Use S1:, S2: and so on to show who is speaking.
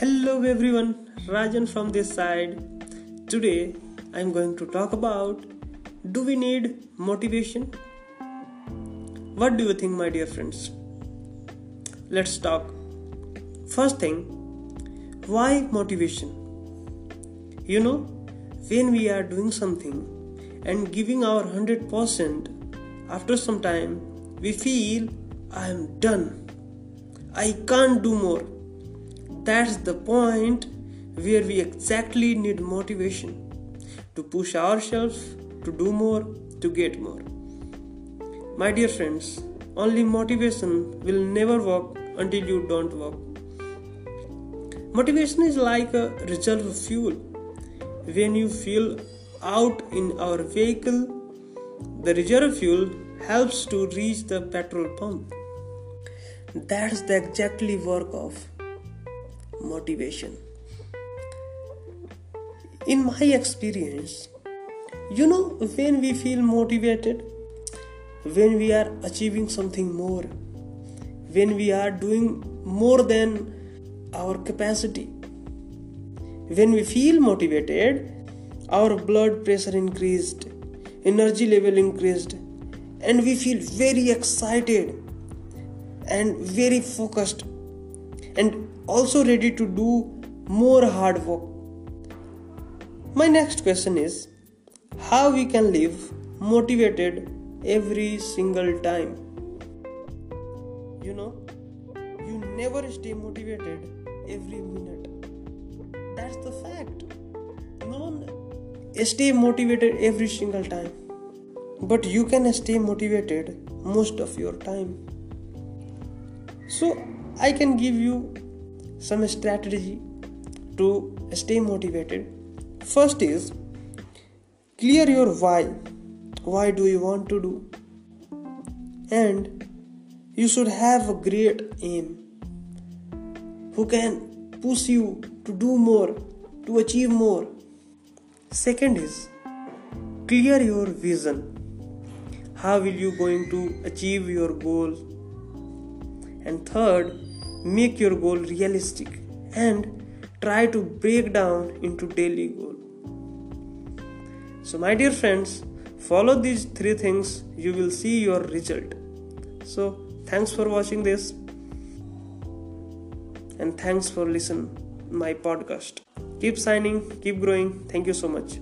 S1: Hello everyone, Rajan from this side. Today I'm going to talk about do we need motivation? What do you think, my dear friends? Let's talk. First thing, why motivation? You know, when we are doing something and giving our 100%, after some time we feel I am done. I can't do more that's the point where we exactly need motivation to push ourselves to do more, to get more. My dear friends, only motivation will never work until you don't work. Motivation is like a reserve fuel. When you feel out in our vehicle, the reserve fuel helps to reach the petrol pump. That's the exactly work of motivation. In my experience, you know, when we feel motivated, when we are achieving something more, when we are doing more than our capacity, when we feel motivated, our blood pressure increased, energy level increased, and we feel very excited and very focused and also ready to do more hard work. My next question is how we can live motivated every single time. You know, you never stay motivated every minute. That's the fact. No one stay motivated every single time. But you can stay motivated most of your time. So I can give you some strategy to stay motivated. First is clear your why. Why do you want to do? And you should have a great aim who can push you to do more, to achieve more. Second is clear your vision. How will you going to achieve your goal? And third, make your goal realistic and try to break down into daily goal. So my dear friends follow these three things you will see your result. So thanks for watching this and thanks for listening my podcast. Keep signing keep growing. Thank you so much